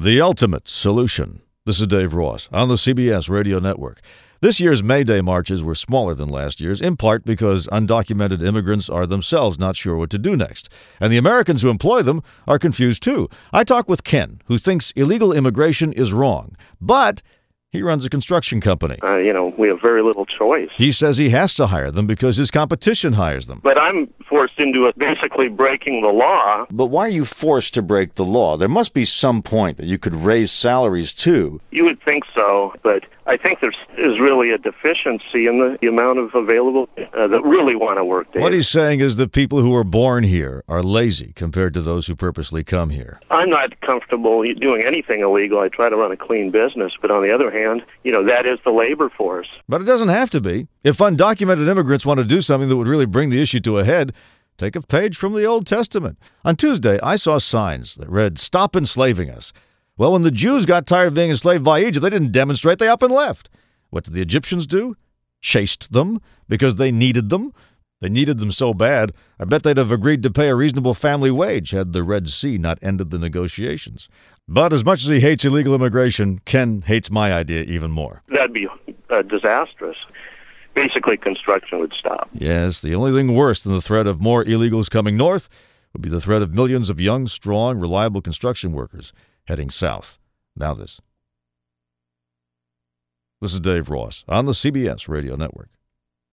The ultimate solution. This is Dave Ross on the CBS Radio Network. This year's May Day marches were smaller than last year's, in part because undocumented immigrants are themselves not sure what to do next. And the Americans who employ them are confused too. I talk with Ken, who thinks illegal immigration is wrong, but he runs a construction company. Uh, you know, we have very little choice. He says he has to hire them because his competition hires them. But I'm forced into a, basically breaking the law. But why are you forced to break the law? There must be some point that you could raise salaries too. You would think so, but I think there is really a deficiency in the, the amount of available uh, that really want to work. What he's saying is that people who are born here are lazy compared to those who purposely come here. I'm not comfortable doing anything illegal. I try to run a clean business, but on the other hand, you know, that is the labor force. But it doesn't have to be. If undocumented immigrants want to do something that would really bring the issue to a head, take a page from the Old Testament. On Tuesday, I saw signs that read, Stop enslaving us. Well, when the Jews got tired of being enslaved by Egypt, they didn't demonstrate, they up and left. What did the Egyptians do? Chased them because they needed them. They needed them so bad, I bet they'd have agreed to pay a reasonable family wage had the Red Sea not ended the negotiations. But as much as he hates illegal immigration, Ken hates my idea even more. That'd be uh, disastrous. Basically, construction would stop. Yes, the only thing worse than the threat of more illegals coming north would be the threat of millions of young, strong, reliable construction workers heading south. Now, this. This is Dave Ross on the CBS Radio Network.